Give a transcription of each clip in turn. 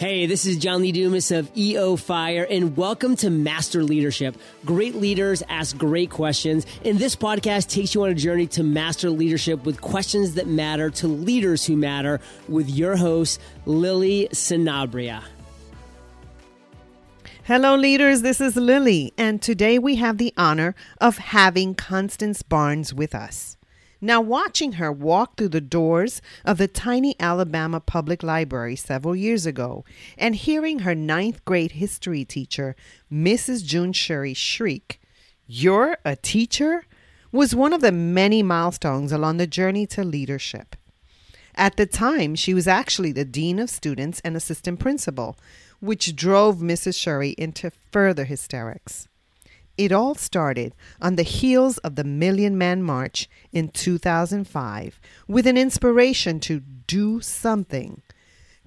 Hey, this is John Lee Dumas of EO Fire, and welcome to Master Leadership. Great leaders ask great questions, and this podcast takes you on a journey to master leadership with questions that matter to leaders who matter with your host, Lily Sanabria. Hello, leaders. This is Lily, and today we have the honor of having Constance Barnes with us. Now, watching her walk through the doors of the tiny Alabama Public Library several years ago and hearing her ninth grade history teacher, Mrs. June Sherry, shriek, You're a teacher? was one of the many milestones along the journey to leadership. At the time, she was actually the Dean of Students and Assistant Principal, which drove Mrs. Sherry into further hysterics. It all started on the heels of the Million Man March in 2005 with an inspiration to do something.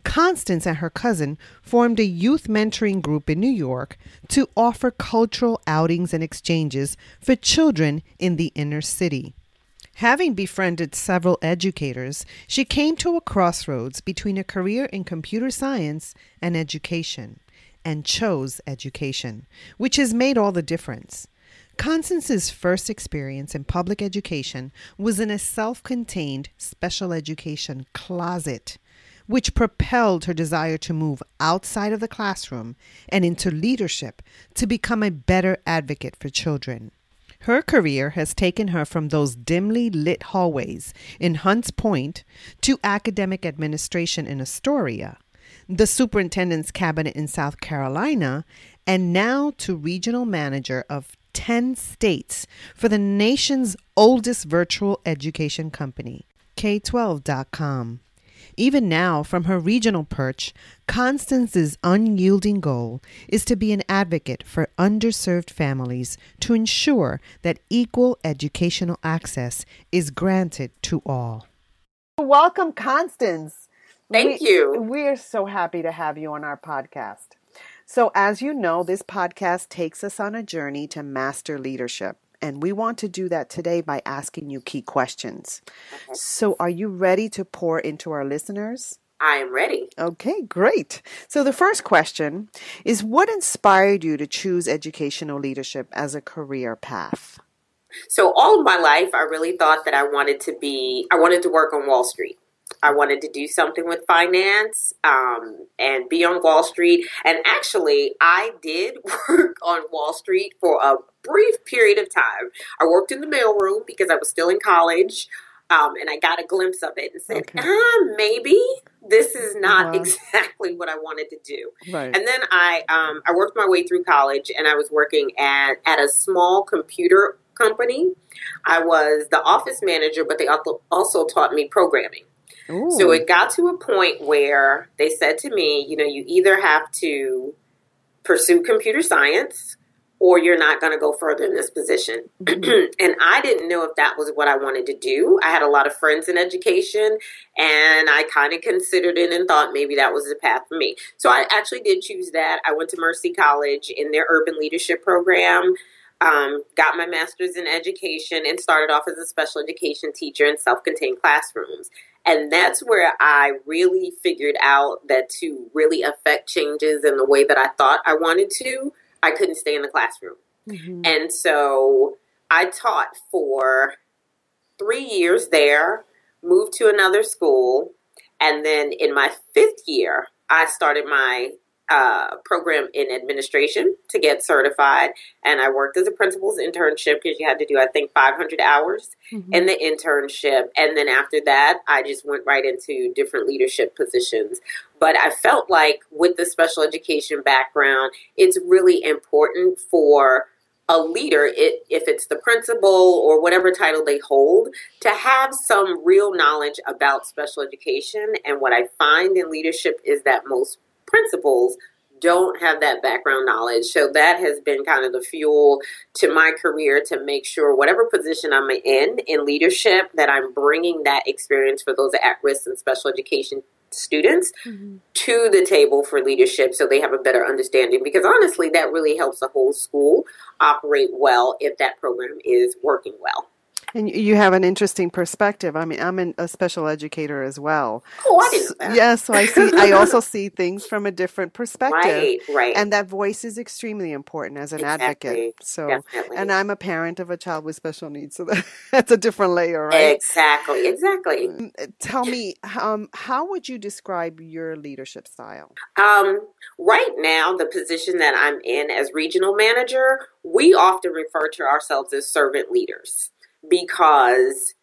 Constance and her cousin formed a youth mentoring group in New York to offer cultural outings and exchanges for children in the inner city. Having befriended several educators, she came to a crossroads between a career in computer science and education and chose education, which has made all the difference. Constance's first experience in public education was in a self contained special education closet, which propelled her desire to move outside of the classroom and into leadership to become a better advocate for children. Her career has taken her from those dimly lit hallways in Hunts Point to academic administration in Astoria, the superintendent's cabinet in South Carolina, and now to regional manager of 10 states for the nation's oldest virtual education company, K12.com. Even now, from her regional perch, Constance's unyielding goal is to be an advocate for underserved families to ensure that equal educational access is granted to all. Welcome, Constance. Thank we, you. We're so happy to have you on our podcast. So, as you know, this podcast takes us on a journey to master leadership. And we want to do that today by asking you key questions. Okay. So, are you ready to pour into our listeners? I am ready. Okay, great. So, the first question is What inspired you to choose educational leadership as a career path? So, all of my life, I really thought that I wanted to be, I wanted to work on Wall Street. I wanted to do something with finance um, and be on Wall Street. And actually, I did work on Wall Street for a brief period of time. I worked in the mailroom because I was still in college. Um, and I got a glimpse of it and said, okay. ah, maybe this is not wow. exactly what I wanted to do. Right. And then I um, I worked my way through college and I was working at, at a small computer company. I was the office manager, but they also taught me programming. Ooh. So it got to a point where they said to me, you know, you either have to pursue computer science or you're not going to go further in this position. and I didn't know if that was what I wanted to do. I had a lot of friends in education and I kind of considered it and thought maybe that was the path for me. So I actually did choose that. I went to Mercy College in their urban leadership program. Um, got my master's in education and started off as a special education teacher in self contained classrooms. And that's where I really figured out that to really affect changes in the way that I thought I wanted to, I couldn't stay in the classroom. Mm-hmm. And so I taught for three years there, moved to another school, and then in my fifth year, I started my uh, program in administration to get certified. And I worked as a principal's internship because you had to do, I think, 500 hours Mhm. in the internship. And then after that, I just went right into different leadership positions. But I felt like with the special education background, it's really important for a leader, it, if it's the principal or whatever title they hold, to have some real knowledge about special education. And what I find in leadership is that most principals don't have that background knowledge. So that has been kind of the fuel to my career to make sure whatever position I'm in in leadership that I'm bringing that experience for those at risk and special education students mm-hmm. to the table for leadership so they have a better understanding because honestly that really helps the whole school operate well if that program is working well and you have an interesting perspective. I mean, I'm an, a special educator as well. Oh, I didn't. Yes, yeah, so I see. I also see things from a different perspective. Right, right. And that voice is extremely important as an exactly. advocate. So, Definitely. and I'm a parent of a child with special needs, so that, that's a different layer, right? Exactly, exactly. Mm, tell me, um, how would you describe your leadership style? Um, right now, the position that I'm in as regional manager, we often refer to ourselves as servant leaders because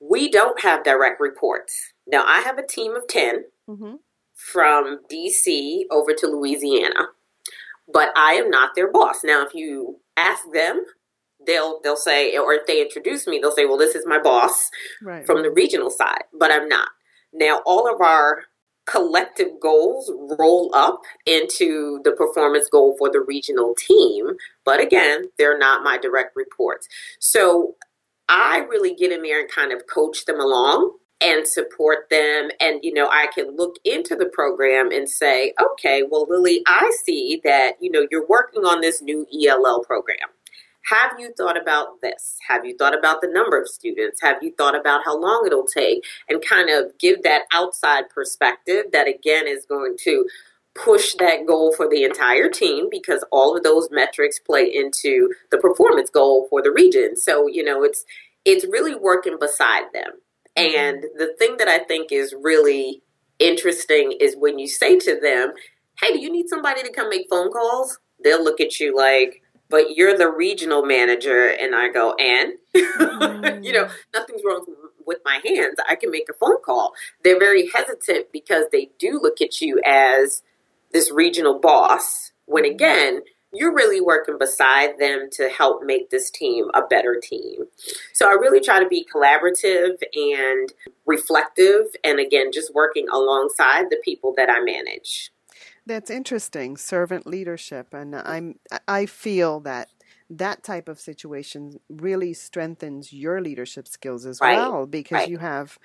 we don't have direct reports. Now, I have a team of 10 mm-hmm. from DC over to Louisiana, but I am not their boss. Now, if you ask them, they'll they'll say, or if they introduce me, they'll say, "Well, this is my boss right. from the regional side," but I'm not. Now, all of our collective goals roll up into the performance goal for the regional team, but again, they're not my direct reports. So I really get in there and kind of coach them along and support them. And, you know, I can look into the program and say, okay, well, Lily, I see that, you know, you're working on this new ELL program. Have you thought about this? Have you thought about the number of students? Have you thought about how long it'll take? And kind of give that outside perspective that, again, is going to push that goal for the entire team because all of those metrics play into the performance goal for the region. So, you know, it's it's really working beside them. Mm-hmm. And the thing that I think is really interesting is when you say to them, "Hey, do you need somebody to come make phone calls?" They'll look at you like, "But you're the regional manager." And I go, "And?" You know, nothing's wrong with my hands. I can make a phone call. They're very hesitant because they do look at you as this regional boss when again you're really working beside them to help make this team a better team. So I really try to be collaborative and reflective and again just working alongside the people that I manage. That's interesting, servant leadership and I'm I feel that that type of situation really strengthens your leadership skills as right. well because right. you have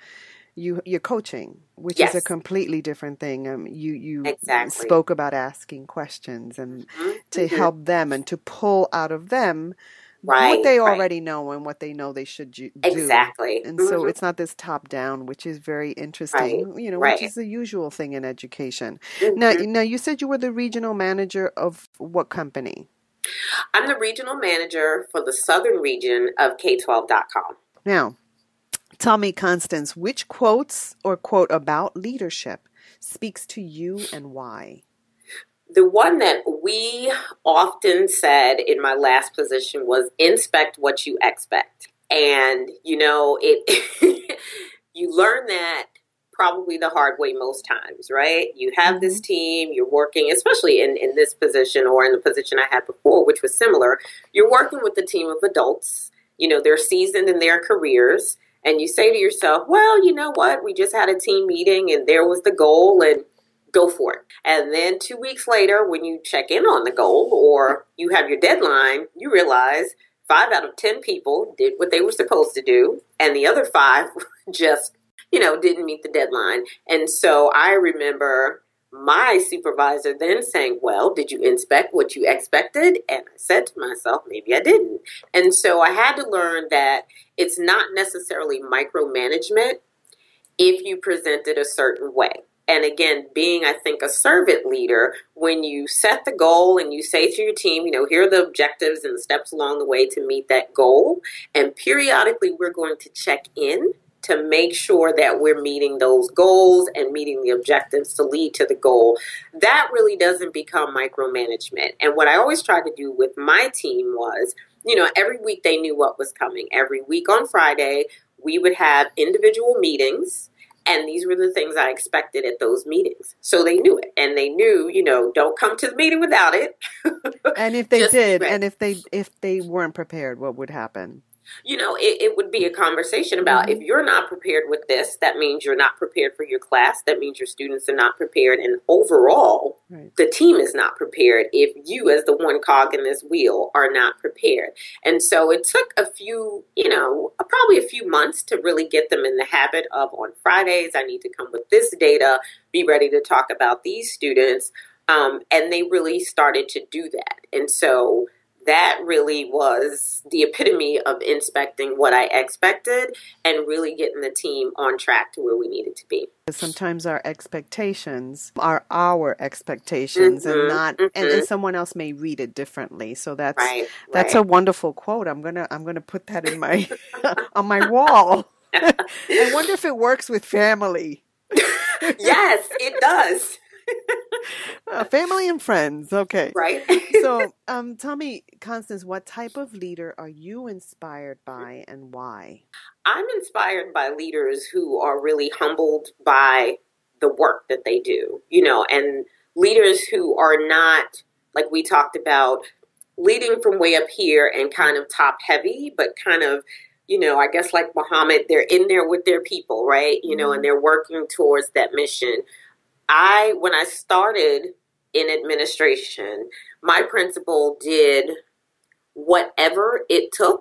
you you're coaching, which yes. is a completely different thing. Um, you you exactly. spoke about asking questions and mm-hmm. to mm-hmm. help them and to pull out of them right, what they right. already know and what they know they should do. Exactly. And mm-hmm. so it's not this top down, which is very interesting. You know, which is the usual thing in education. Now, Mm-hmm. now you said you were the regional manager of what company? I'm the regional manager for the southern region of K12.com. Now, Tell me, Constance, which quotes or quote about leadership speaks to you and why? The one that we often said in my last position was inspect what you expect. And, you know, it you learn that probably the hard way most times, right? You have mm-hmm. this team, you're working, especially in, in this position or in the position I had before, which was similar. You're working with a team of adults. You know, they're seasoned in their careers and you say to yourself, well, you know what? We just had a team meeting and there was the goal and go for it. And then two weeks later, when you check in on the goal or you have your deadline, you realize five out of 10 people did what they were supposed to do, and the other five just, you know, didn't meet the deadline. And so I remember my supervisor then saying, Well, did you inspect what you expected? And I said to myself, Maybe I didn't. And so I had to learn that it's not necessarily micromanagement if you present it a certain way. And again, being, I think, a servant leader, when you set the goal and you say to your team, you know, here are the objectives and the steps along the way to meet that goal. And periodically, we're going to check in to make sure that we're meeting those goals and meeting the objectives to lead to the goal. That really doesn't become micromanagement. And what I always tried to do with my team was, you know, every week they knew what was coming. Every week on Friday, we would have individual meetings. And these were the things I expected at those meetings. So they knew it. And they knew, you know, don't come to the meeting without it. and if they did, and if they if they weren't prepared, what would happen? You know, it, it would be a conversation about mm-hmm. if you're not prepared with this, that means you're not prepared for your class. That means your students are not prepared. And overall, right. the team is not prepared if you, as the one cog in this wheel, are not prepared. And so it took a few, you know, probably a few months to really get them in the habit of on Fridays, I need to come with this data, be ready to talk about these students. Um, and they really started to do that. And so, that really was the epitome of inspecting what I expected and really getting the team on track to where we needed to be. Sometimes our expectations are our expectations mm-hmm, and not mm-hmm. and, and, mm-hmm. someone else may read it differently. So that's right, that's right. a wonderful quote. I'm gonna I'm gonna put that in my on my wall. I wonder if it works with family. yes, it does. Uh, family and friends. Okay. Right. so, um, tell me, Constance, what type of leader are you inspired by and why? I'm inspired by leaders who are really humbled by the work that they do, you know, and leaders who are not, like we talked about, leading from way up here and kind of top heavy, but kind of you know, I guess like Muhammad, they're in there with their people, right? You know, and mm-hmm. they're working towards that mission. I, when I started in administration, my principal did whatever it took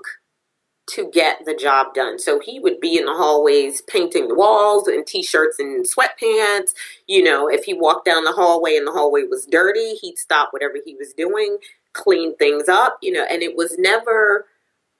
to get the job done. So he would be in the hallways painting the walls in t-shirts and sweatpants. You know, if he walked down the hallway and the hallway was dirty, he'd stop whatever he was doing, clean things up, you know, and it was never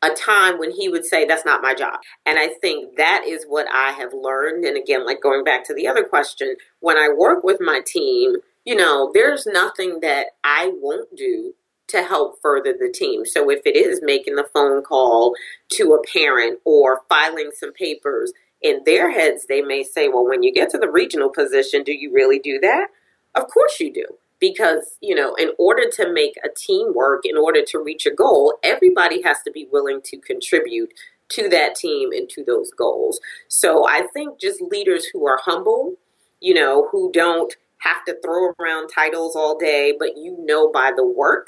a time when he would say, That's not my job. And I think that is what I have learned. And again, like going back to the other question, when I work with my team, you know, there's nothing that I won't do to help further the team. So if it is making the phone call to a parent or filing some papers, in their heads, they may say, Well, when you get to the regional position, do you really do that? Of course you do because you know in order to make a team work in order to reach a goal everybody has to be willing to contribute to that team and to those goals so i think just leaders who are humble you know who don't have to throw around titles all day but you know by the work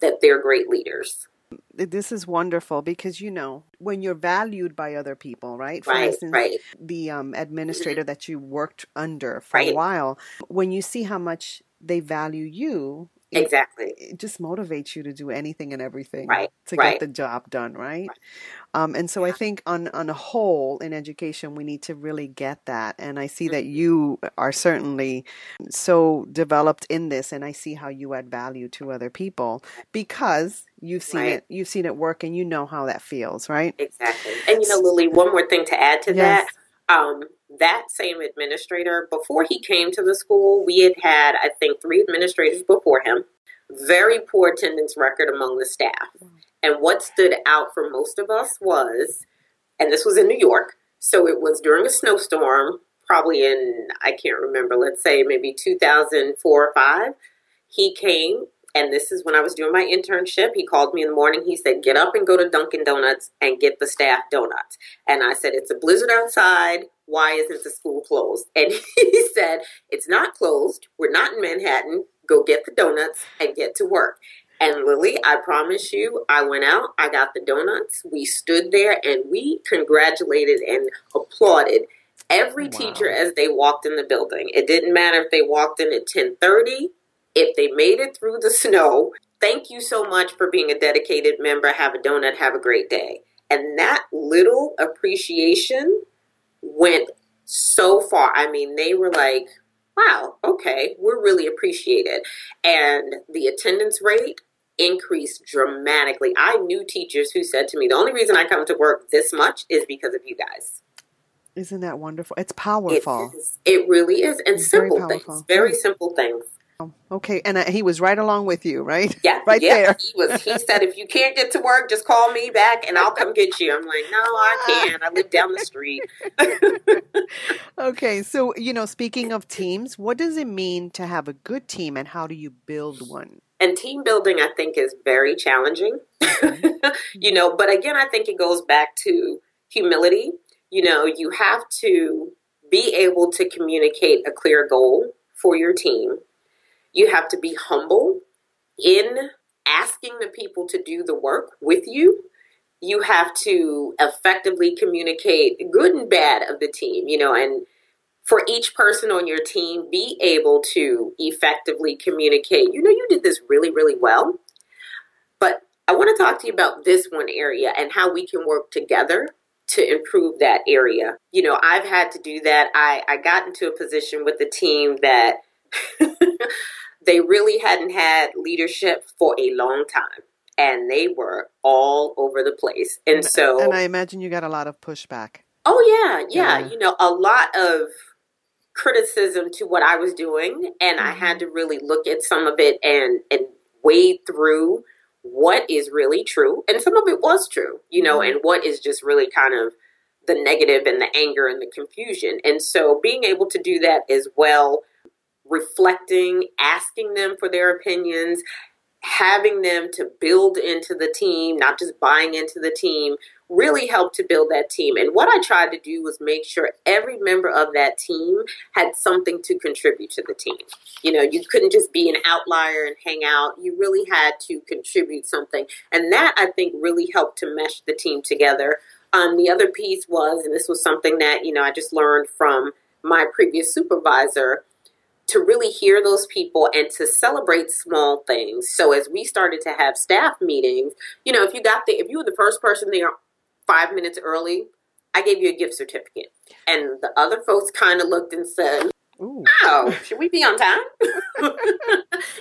that they're great leaders this is wonderful because you know when you're valued by other people right for right, instance right. the um, administrator that you worked under for right. a while when you see how much they value you exactly it just motivates you to do anything and everything right to right. get the job done right, right. Um, and so yeah. i think on on a whole in education we need to really get that and i see mm-hmm. that you are certainly so developed in this and i see how you add value to other people because you've seen right. it you've seen it work and you know how that feels right exactly and you know lily one more thing to add to yes. that um, that same administrator, before he came to the school, we had had, I think, three administrators before him. Very poor attendance record among the staff. And what stood out for most of us was, and this was in New York, so it was during a snowstorm, probably in, I can't remember, let's say maybe 2004 or 5. He came, and this is when I was doing my internship. He called me in the morning. He said, Get up and go to Dunkin' Donuts and get the staff donuts. And I said, It's a blizzard outside why isn't the school closed? And he said, it's not closed. We're not in Manhattan. Go get the donuts and get to work. And Lily, I promise you, I went out, I got the donuts, we stood there and we congratulated and applauded every wow. teacher as they walked in the building. It didn't matter if they walked in at 1030, if they made it through the snow. Thank you so much for being a dedicated member. Have a donut, have a great day. And that little appreciation went so far. I mean, they were like, wow, okay, we're really appreciated. And the attendance rate increased dramatically. I knew teachers who said to me, the only reason I come to work this much is because of you guys. Isn't that wonderful? It's powerful. It, is. it really is. And it's simple very things, very simple things. Okay, and uh, he was right along with you, right? Yeah, right yeah, there. He was. He said, "If you can't get to work, just call me back, and I'll come get you." I'm like, "No, I can't. I live down the street." okay, so you know, speaking of teams, what does it mean to have a good team, and how do you build one? And team building, I think, is very challenging. Mm-hmm. you know, but again, I think it goes back to humility. You know, you have to be able to communicate a clear goal for your team you have to be humble in asking the people to do the work with you. you have to effectively communicate good and bad of the team, you know, and for each person on your team, be able to effectively communicate. You know, you did this really, really well, but I want to talk to you about this one area and how we can work together to improve that area. You know, I've had to do that. I, I got into a position with the team that they really hadn't had leadership for a long time and they were all over the place. And, And- so and I imagine you got a lot of pushback. Oh yeah, yeah, Yeah. You know, a lot of criticism to what I was doing, and I Mm-hmm. had to really look at some of it and and wade through what is really true, and some of it was true, you know, Mm-hmm. and what is just really kind of the negative and the anger and the confusion. And so, being able to do that as well, reflecting, asking them for their opinions, having them to build into the team, not just buying into the team, really helped to build that team. And what I tried to do was make sure every member of that team had something to contribute to the team. You know, you couldn't just be an outlier and hang out. You really had to contribute something. And that I think really helped to mesh the team together. Um, the other piece was, and this was something that, you know, I just learned from my previous supervisor, to really hear those people and to celebrate small things. So as we started to have staff meetings, you know, if you got the if you were the first person there five minutes early, I gave you a gift certificate. And the other folks kind of looked and said, Ooh. Oh, should we be on time?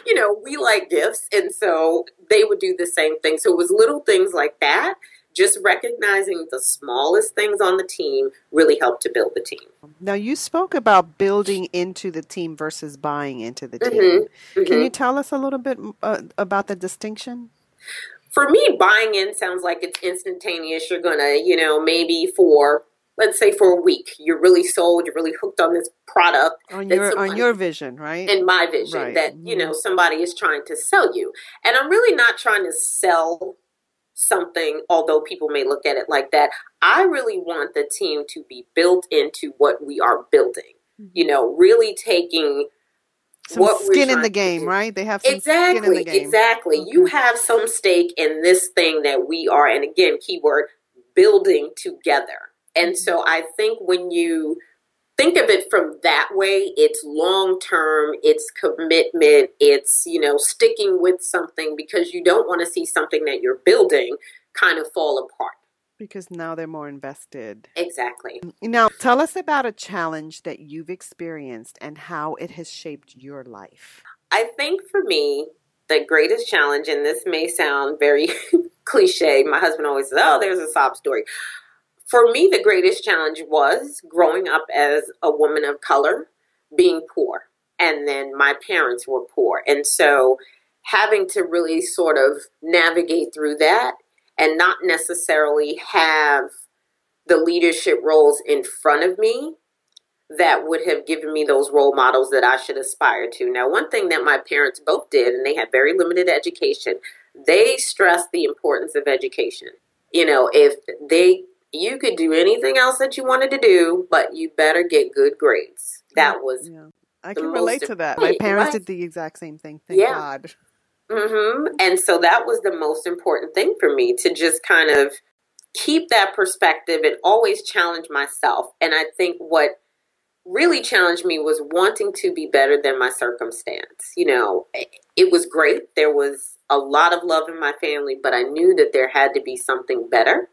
you know, we like gifts. And so they would do the same thing. So it was little things like that. Just recognizing the smallest things on the team really helped to build the team. Now you spoke about building into the team versus buying into the team. Mhm, Can mhm. you tell us a little bit uh, about the distinction? for me, buying in sounds like it's instantaneous. You're gonna, you know, maybe for let's say for a week, you're really sold, you're really hooked on this product On your on your vision, right? in my vision Right. that you know somebody is trying to sell you, and I'm really not trying to sell something. Although people may look at it like that, I really want the team to be built into what we are building. Mm-hmm. You know, really taking some what skin in the game, right? They have some skin in Exactly, the game. exactly. You have some stake in this thing that we are, and again, keyword building together. And mm-hmm. so I think when you think of it from that way, it's long term, it's commitment, it's, you know, sticking with something because you don't want to see something that you're building kind of fall apart. Because now they're more invested. Exactly. Now, tell us about a challenge that you've experienced and how it has shaped your life. I think for me, the greatest challenge, and this may sound very cliche, my husband always says, Oh, there's a sob story. For me, the greatest challenge was growing up as a woman of color, being poor. And then my parents were poor. And so having to really sort of navigate through that and not necessarily have the leadership roles in front of me that would have given me those role models that I should aspire to. Now, one thing that my parents both did, and they had very limited education, they stressed the importance of education. You know, if they, you could do anything else that you wanted to do, but you better get good grades. That was, Yeah. I can relate to that. My parents right. did the exact same thing. Thank Yeah. God. hmm and so that was the most important thing for me to just kind of keep that perspective and always challenge myself. And I think what really challenged me was wanting to be better than my circumstance. You know, it was great. There was a lot of love in my family, but I knew that there had to be something better.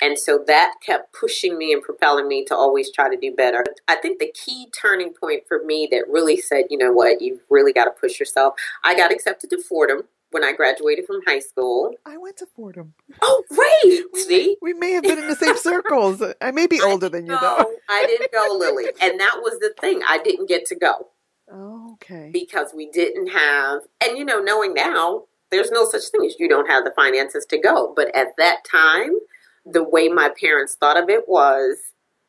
And so that kept pushing me and propelling me to always try to do better. I think the key turning point for me that really said, you know what, you've really got to push yourself. I got accepted to Fordham when I graduated from high school. I went to Fordham. Oh, great! See? We may have been in the same circles. I may be older than you, though. No, I didn't go, Lily. And that was the thing. I didn't get to go. Oh, okay. because we didn't have and you know knowing now there's no such thing as you don't have the finances to go but at that time the way my parents thought of it was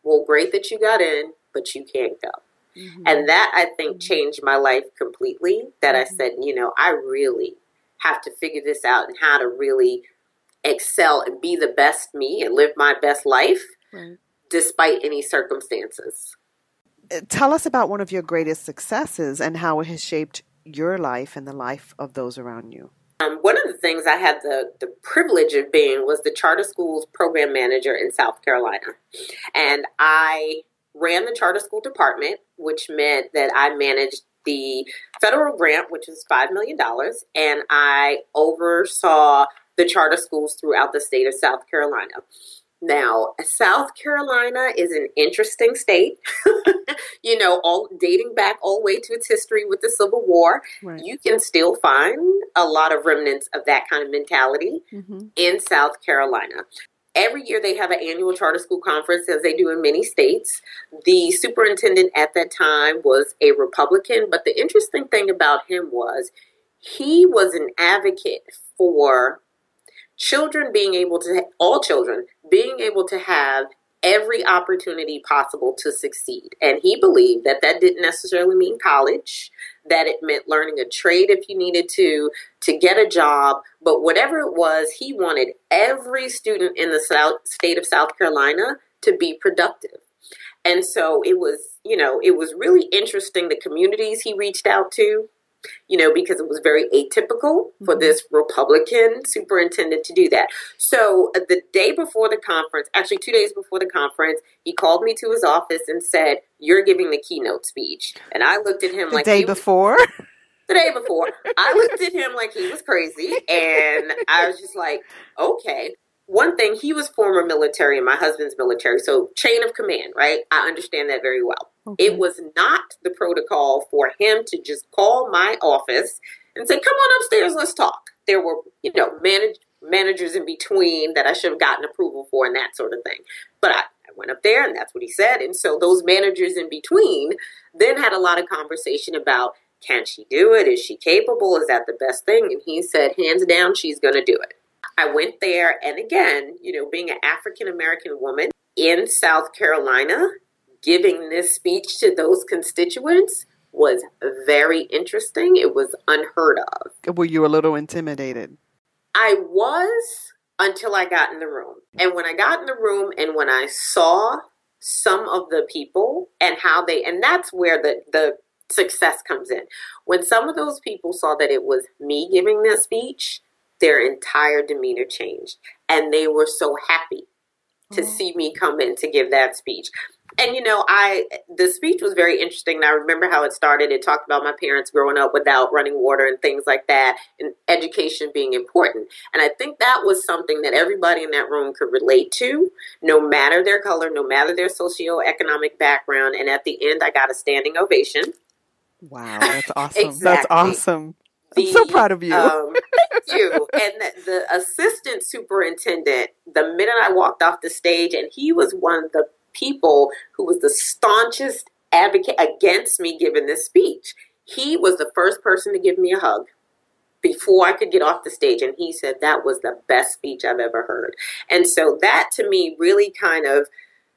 well great that you got in but you can't go Mhm. and that i think changed my life completely that i Mhm. said you know i really have to figure this out and how to really excel and be the best me and live my best life Right. despite any circumstances Uh, Tell us about one of your greatest successes and how it has shaped your life and the life of those around you. Um, one of the things I had the, the privilege of being was the charter schools program manager in South Carolina. And I ran the charter school department, which meant that I managed the federal grant, which was $5 million, and I oversaw the charter schools throughout the state of South Carolina. Now, South Carolina is an interesting state. you know, all dating back all the way to its history with the Civil War. Right. You can still find a lot of remnants of that kind of mentality mm-hmm. in South Carolina. Every year they have an annual charter school conference, as they do in many states. The superintendent at that time was a Republican, but the interesting thing about him was he was an advocate for children being able to, all children, being able to have every opportunity possible to succeed. And he believed that that didn't necessarily mean college, that it meant learning a trade if you needed to, to get a job. But whatever it was, he wanted every student in the South, state of South Carolina to be productive. And so it was, you know, it was really interesting the communities he reached out to you know, because it was very atypical for mm-hmm. this Republican superintendent to do that. So uh, the day before the conference, actually two days before the conference, he called me to his office and said, "You're giving the keynote speech." And I looked at him like the like day before. the day before, I looked at him like he was crazy, and I was just like, "Okay." one thing, he was former military and my husband's military, so chain of command, right? I understand that very well. Okay. It was not the protocol for him to just call my office and say, "Come on upstairs, let's talk." There were, you know, manage, managers in between that I should have gotten approval for and that sort of thing. But I, I went up there and that's what he said. And so those managers in between then had a lot of conversation about can she do it? Is she capable? Is that the best thing? And he said, hands down, she's going to do it. I went there, and again, you know, being an African American woman in South Carolina, giving this speech to those constituents was very interesting. It was unheard of. Were you a little intimidated? I was until I got in the room. And when I got in the room and when I saw some of the people and how they, and that's where the, the success comes in. When some of those people saw that it was me giving this speech, their entire demeanor changed. And they were so happy to mm-hmm. see me come in to give that speech. And you know, I the speech was very interesting. And I remember how it started. It talked about my parents growing up without running water and things like that, and education being important. And I think that was something that everybody in that room could relate to, no matter their color, no matter their socioeconomic background. And at the end, I got a standing ovation. Wow, that's awesome. exactly. That's awesome. The, I'm so proud of you. Um, thank you. And the, the, assistant superintendent, the minute I walked off the stage, and he was one of the people who was the staunchest advocate against me giving this speech. He was the first person to give me a hug before I could get off the stage. And he said that was the best speech I've ever heard. And so that to me really kind of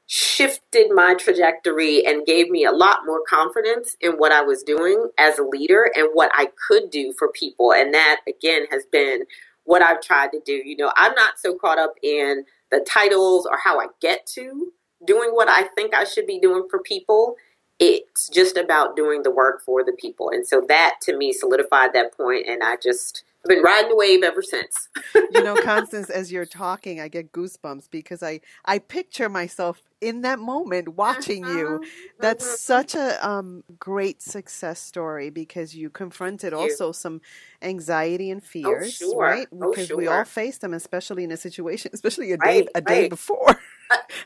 shifted my trajectory and gave me a lot more confidence in what I was doing as a leader and what I could do for people. And that, again, has been what I've tried to do. You know, I'm not so caught up in the titles or how I get to doing what I think I should be doing for people. It's just about doing the work for the people. And so that to me solidified that point, and I just I've been riding the wave ever since. you know, Constance, as you're talking, I get goosebumps because I I picture myself in that moment watching uh-huh. you. That's uh-huh. such a um, great success story because you confronted also some anxiety and oh, fears, oh, sure. right? Oh, because sure. we all face them, especially in a situation, especially a day right, a day right. before.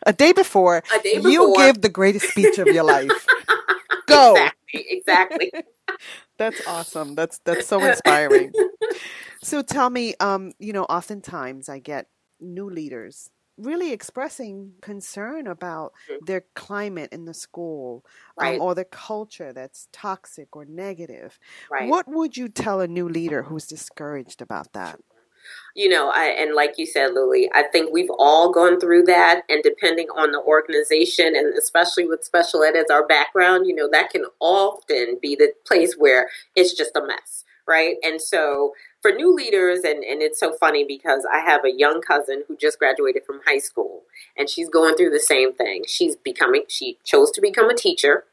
A day before, a day before, you give the greatest speech of your life. Go exactly. exactly. That's awesome. That's that's so inspiring. so tell me, um, you know, oftentimes I get new leaders really expressing concern about their climate in the school um, right. um, or the culture that's toxic or negative. Right. What would you tell a new leader who's discouraged about that? You know, I, and like you said, Lily, I think we've all gone through that. And depending on the organization, and especially with special ed as our background, you know, that can often be the place where it's just a mess, right? And so for new leaders, and, and it's so funny because I have a young cousin who just graduated from high school, and she's going through the same thing. She's becoming, she chose to become a teacher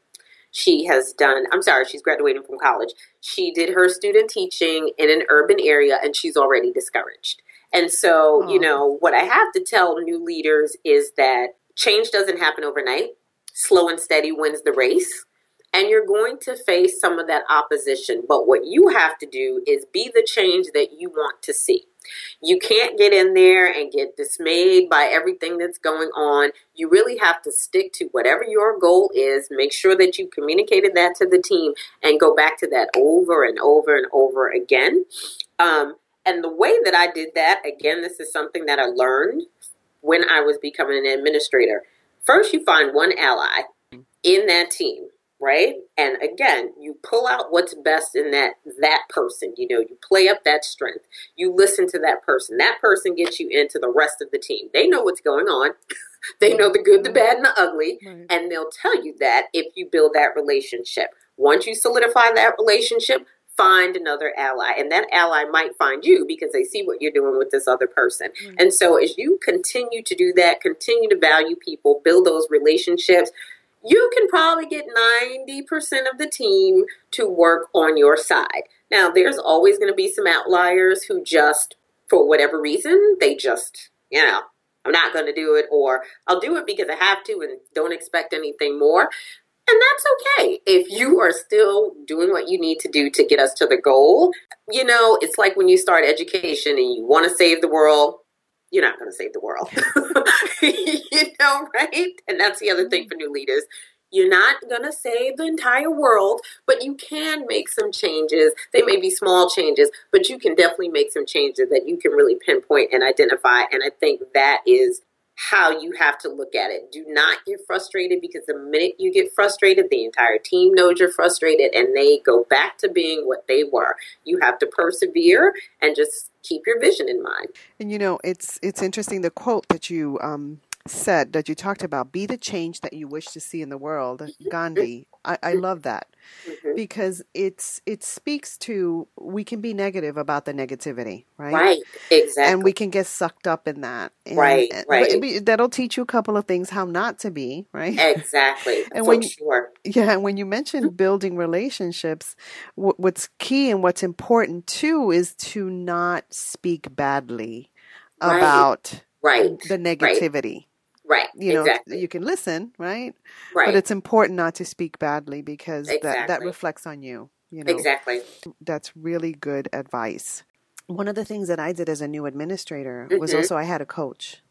She has done, I'm sorry, she's graduating from college. She did her student teaching in an urban area and she's already discouraged. And so, oh. you know, what I have to tell new leaders is that change doesn't happen overnight. Slow and steady wins the race and you're going to face some of that opposition. But what you have to do is be the change that you want to see. You can't get in there and get dismayed by everything that's going on. You really have to stick to whatever your goal is. Make sure that you communicated that to the team and go back to that over and over and over again. Um, and the way that I did that, again, this is something that I learned when I was becoming an administrator. First, you find one ally in that team right? And again you pull out what's best in that that person you know you play up that strength. You listen to that person. That person gets you into the rest of the team. They know what's going on. They know the good the bad and the ugly right. and they'll tell you that if you build that relationship. Once you solidify that relationship find another ally and that ally might find you because they see what you're doing with this other person. Mm-hmm. and so as you continue to do that continue to value people build those relationships you can probably get 90% of the team to work on your side. Now, there's always going to be some outliers who just, for whatever reason, they just, you know, I'm not going to do it, or I'll do it because I have to and don't expect anything more. And that's okay. If you are still doing what you need to do to get us to the goal, you know, it's like when you start education and you want to save the world, you're not going to save the world. you know, right? And that's the other thing mm-hmm. for new leaders. You're not going to save the entire world, but you can make some changes. They may be small changes, but you can definitely make some changes that you can really pinpoint and identify. And I think that is how you have to look at it. Do not get frustrated because the minute you get frustrated, the entire team knows you're frustrated and they go back to being what they were. You have to persevere and just keep your vision in mind. And you know, it's it's interesting the quote that you um said that you talked about be the change that you wish to see in the world. Gandhi i, I love that mm-hmm. because it's it speaks to we can be negative about the negativity right? Right exactly and we can get sucked up in that. And, right right. be, that'll teach you a couple of things how not to be right? Exactly and when sure. yeah when you mentioned building relationships what's key and what's important too is to not speak badly right. about right the negativity right. You know, exactly. you can listen, right? Right. But it's important not to speak badly because exactly. that, that reflects on you. You know, exactly. That's really good advice. One of the things that I did as a new administrator mm-hmm. was also I had a coach.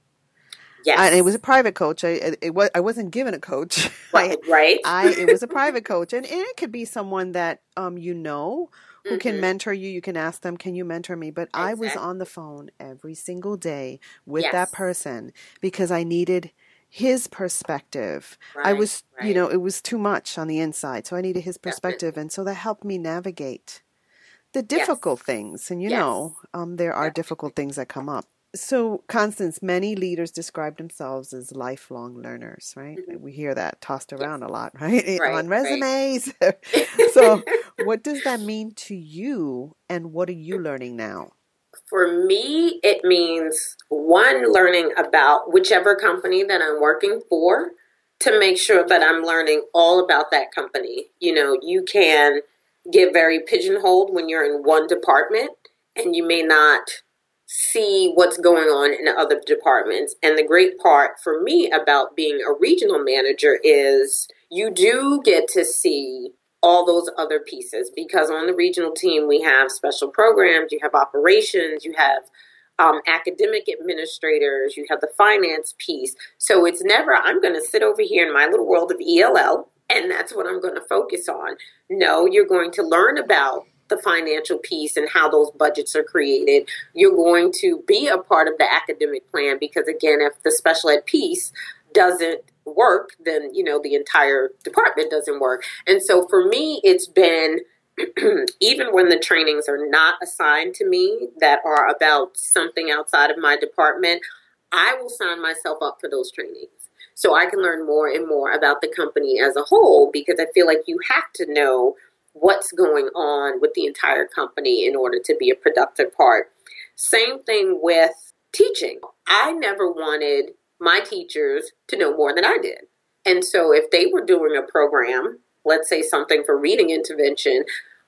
Yes. And it was a private coach. I it, was I wasn't given a coach. Right. right. I it was a private coach, and, and it could be someone that um you know who mm-hmm. can mentor you. You can ask them, "Can you mentor me?" But exactly. I was on the phone every single day with yes. that person because I needed his perspective. Right, I was, right. you know, it was too much on the inside, so I needed his perspective, Definitely. and so that helped me navigate the difficult yes. things. And you yes. know, um, there are difficult things that come up. So, Constance, many leaders describe themselves as lifelong learners, right? Mm-hmm. We hear that tossed around yes. a lot, right? right On resumes. Right. so, what does that mean to you, and what are you learning now? For me, it means one, learning about whichever company that I'm working for to make sure that I'm learning all about that company. You know, you can get very pigeonholed when you're in one department and you may not see what's going on in other departments. And the great part for me about being a regional manager is you do get to see all those other pieces because on the regional team we have special programs, you have operations, you have um, academic administrators, you have the finance piece. So it's never, I'm going to sit over here in my little world of ELL and that's what I'm going to focus on. No, you're going to learn about the financial piece and how those budgets are created. You're going to be a part of the academic plan because, again, if the special ed piece doesn't work, then, you know, the entire department doesn't work. And so for me, it's been even when the trainings are not assigned to me that are about something outside of my department, I will sign myself up for those trainings so I can learn more and more about the company as a whole because I feel like you have to know what's going on with the entire company in order to be a productive part. Same thing with teaching. I never wanted my teachers to know more than I did. And so if they were doing a program let's say something for reading intervention,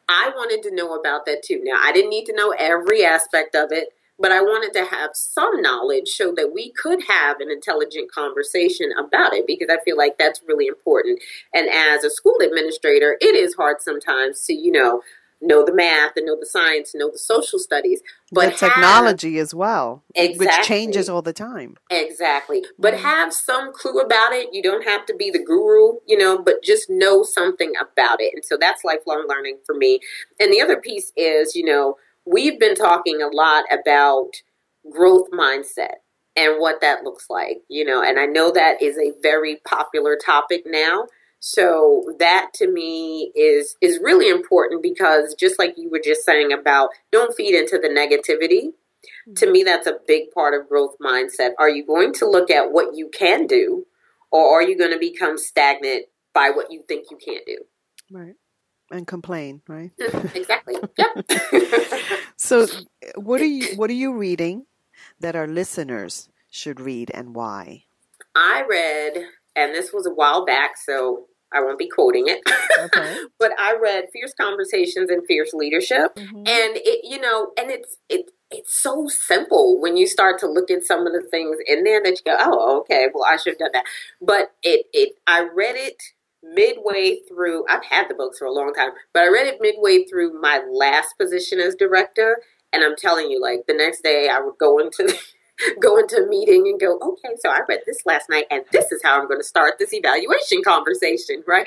I wanted to know about that too. Now, I didn't need to know every aspect of it, but I wanted to have some knowledge so that we could have an intelligent conversation about it because I feel like that's really important. And as a school administrator, it is hard sometimes to, you know, know the math and know the science, and know the social studies, but the technology have, as well, exactly, which changes all the time. Exactly. But mm-hmm. have some clue about it. You don't have to be the guru, you know, but just know something about it. And so that's lifelong learning for me. And the other piece is, you know, we've been talking a lot about growth mindset and what that looks like, you know, and I know that is a very popular topic now. So that to me is is really important because just like you were just saying about don't feed into the negativity. To mm-hmm. me that's a big part of growth mindset. Are you going to look at what you can do or are you going to become stagnant by what you think you can't do? Right. And complain, right? exactly. Yep. so what are you what are you reading that our listeners should read and why? I read and this was a while back, so I won't be quoting it. Okay. but I read Fierce Conversations and Fierce Leadership. Mm-hmm. And it, you know, and it's it it's so simple when you start to look at some of the things in there that you go, Oh, okay, well I should have done that. But it it I read it midway through I've had the books for a long time, but I read it midway through my last position as director. And I'm telling you, like the next day I would go into go into a meeting and go, okay, so I read this last night and this is how I'm going to start this evaluation conversation, right?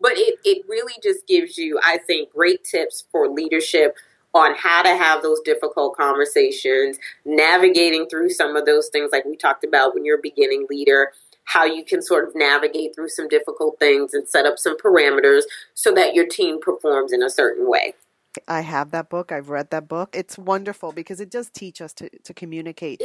But it, it really just gives you, I think, great tips for leadership on how to have those difficult conversations, navigating through some of those things like we talked about when you're a beginning leader, how you can sort of navigate through some difficult things and set up some parameters so that your team performs in a certain way. I have that book. I've read that book. It's wonderful because it does teach us to, to communicate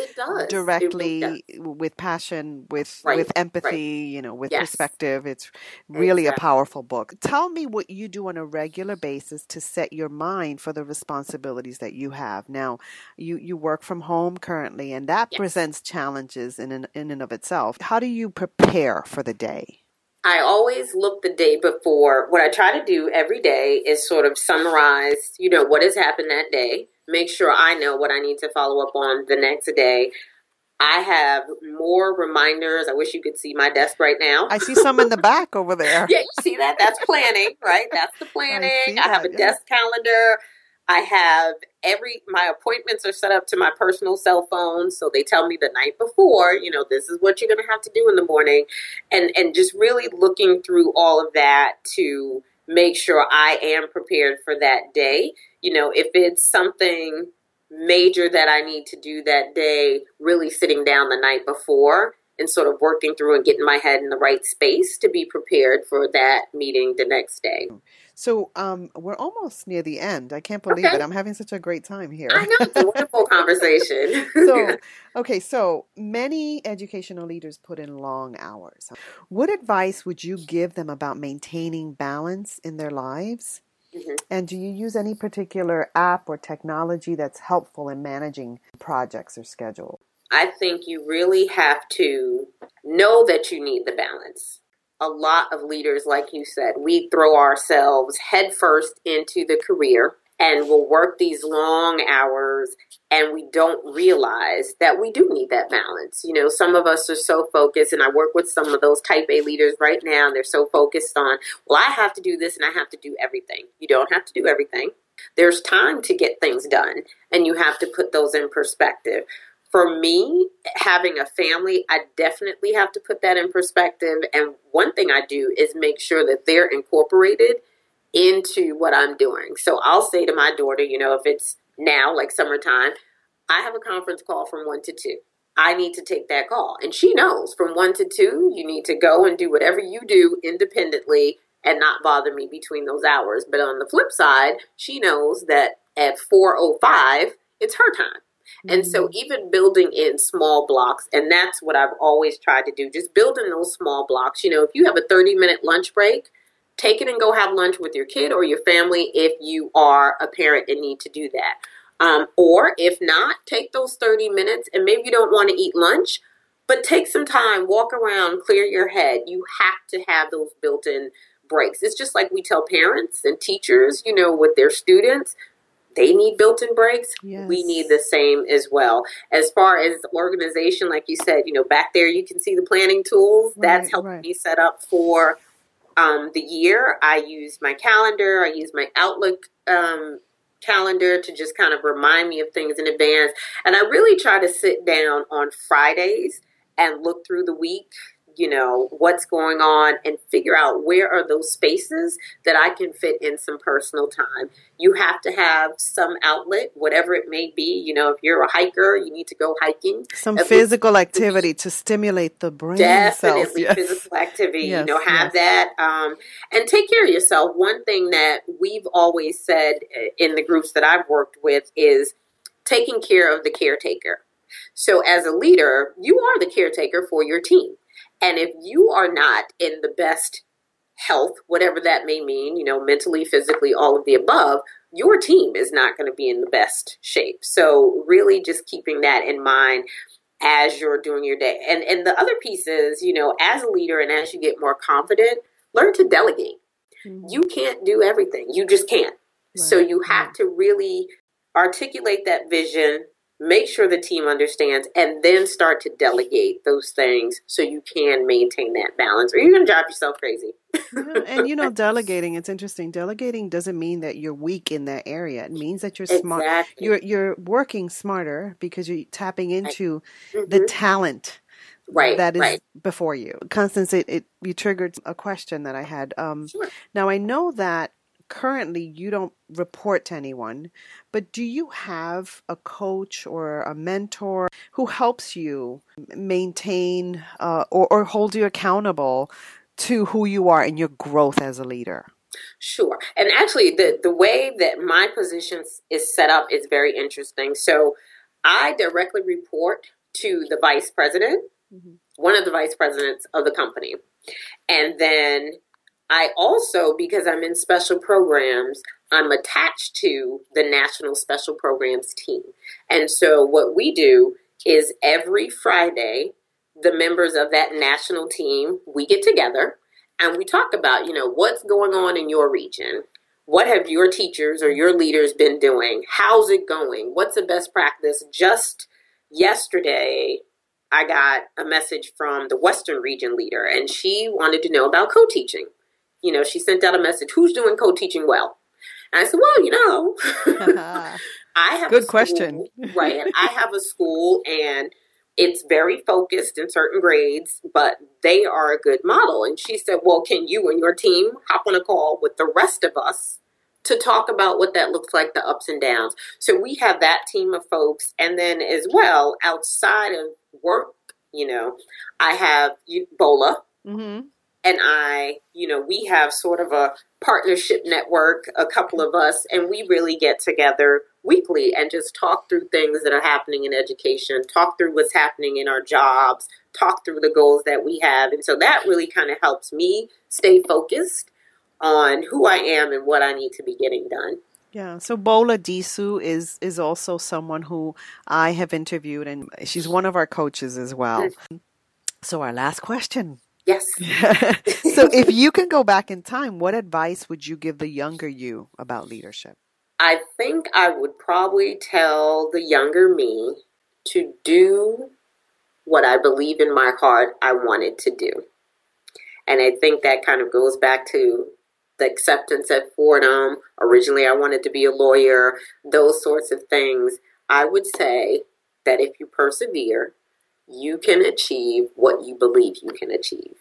directly really with passion, with right. with empathy, right. you know, with yes. perspective. It's really exactly. a powerful book. Tell me what you do on a regular basis to set your mind for the responsibilities that you have. Now, you you work from home currently and that yes. presents challenges in an, in and of itself. How do you prepare for the day? I always look the day before. What I try to do every day is sort of summarize, you know, what has happened that day, make sure I know what I need to follow up on the next day. I have more reminders. I wish you could see my desk right now. I see some in the back over there. yeah, you see that? That's planning, right? That's the planning. I, I have a yeah. desk calendar. I have every my appointments are set up to my personal cell phone, so they tell me the night before, you know, this is what you're going to have to do in the morning, and and just really looking through all of that to make sure I am prepared for that day. You know, if it's something major that I need to do that day, really sitting down the night before and sort of working through and getting my head in the right space to be prepared for that meeting the next day. So um, we're almost near the end. I can't believe okay. it. I'm having such a great time here. I know it's a wonderful conversation. so, okay, so many educational leaders put in long hours. What advice would you give them about maintaining balance in their lives? Mm-hmm. And do you use any particular app or technology that's helpful in managing projects or schedule? I think you really have to know that you need the balance a lot of leaders, like you said, we throw ourselves headfirst into the career and we'll work these long hours and we don't realize that we do need that balance. You know, some of us are so focused, and I work with some of those type A leaders right now, they're so focused on, well, I have to do this and I have to do everything. You don't have to do everything. There's time to get things done, and you have to put those in perspective for me, having a family, I definitely have to put that in perspective. And one thing I do is make sure that they're incorporated into what I'm doing. So I'll say to my daughter, you know, if it's now, like summertime, I have a conference call from one to two. I need to take that call. And she knows from one to two, you need to go and do whatever you do independently and not bother me between those hours. But on the flip side, she knows that at 405, it's her time. And so, mm-hmm. even building in small blocks, and that's what I've always tried to do, just building those small blocks. You know, if you have a 30 minute lunch break, take it and go have lunch with your kid or your family if you are a parent and need to do that. Um, or if not, take those 30 minutes and maybe you don't want to eat lunch, but take some time, walk around, clear your head. You have to have those built in breaks. It's just like we tell parents and teachers, you know, with their students, they need built-in breaks. Yes. We need the same as well. As far as organization, like you said, you know, back there you can see the planning tools. That's Right, helping right. me set up for um, the year. I use my calendar. I use my Outlook um, calendar to just kind of remind me of things in advance. And I really try to sit down on Fridays and look through the week, you know, what's going on and figure out where are those spaces that I can fit in some personal time. You have to have some outlet, whatever it may be. You know, if you're a hiker, you need to go hiking. Some At least- physical activity to stimulate the brain cells. Definitely Yes. physical activity. Yes, you know, have yes. that um, and take care of yourself. One thing that we've always said uh, in the groups that I've worked with is taking care of the caretaker. So, as a leader, you are the caretaker for your team. And if you are not in the best health, whatever that may mean, you know, mentally, physically, all of the above, your team is not going to be in the best shape. So, really just keeping that in mind as you're doing your day. And and the other piece is, you know, as a leader and as you get more confident, learn to delegate. Mm-hmm. You can't do everything. You just can't. so you have to really articulate that vision, make sure the team understands, and then start to delegate those things so you can maintain that balance or you're gonna drive yourself crazy. Yeah, and you know, delegating, it's interesting. Delegating doesn't mean that you're weak in that area. It means that you're smart. Exactly. You're you're working smarter because you're tapping into the Mhm. talent Right, that is right. before you. Constance, it, it you triggered a question that I had. Um, Sure. Now I know that currently you don't report to anyone, but do you have a coach or a mentor who helps you maintain uh, or, or hold you accountable to who you are and your growth as a leader? Sure. And actually, the, the way that my position is set up is very interesting. So I directly report to the vice president, one of the vice presidents of the company. And then I also, because I'm in special programs, I'm attached to the National Special Programs team. And so what we do is every Friday, the members of that national team, we get together and we talk about, you know, what's going on in your region. What have your teachers or your leaders been doing? How's it going? What's the best practice? Just yesterday, I got a message from the Western region leader, and she wanted to know about co teaching. You know, she sent out a message who's doing co teaching well? And I said, well, you know, I have Good a school, question. right? I have a school, and it's very focused in certain grades, but they are a good model. And she said, well, can you and your team hop on a call with the rest of us to talk about what that looks like, the ups and downs? So we have that team of folks, and then as well outside of work, you know, I have Bola hmm and I, you know, we have sort of a partnership network, a couple of us, and we really get together weekly and just talk through things that are happening in education, talk through what's happening in our jobs, talk through the goals that we have. And so that really kind of helps me stay focused on who I am and what I need to be getting done. Yeah, so Bola Disu is is also someone who I have interviewed, and she's one of our coaches as well. Mm. So our last question. Yes. so if you can go back in time, what advice would you give the younger you about leadership? I think I would probably tell the younger me to do what I believe in my heart I wanted to do. And I think that kind of goes back to the acceptance at Fordham. Originally, I wanted to be a lawyer, those sorts of things. I would say that if you persevere, you can achieve what you believe you can achieve.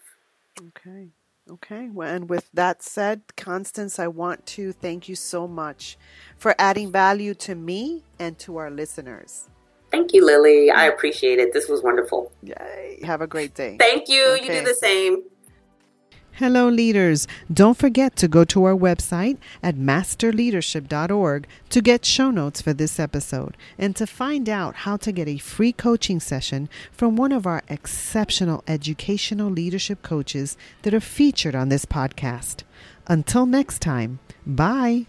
Okay. Okay. Well, and with that said, Constance, I want to thank you so much for adding value to me and to our listeners. Thank you, Lily. I appreciate it. This was wonderful. Yay. Have a great day. Thank you. You do the same. Hello, leaders. Don't forget to go to our website at masterleadership.org to get show notes for this episode and to find out how to get a free coaching session from one of our exceptional educational leadership coaches that are featured on this podcast. Until next time, bye.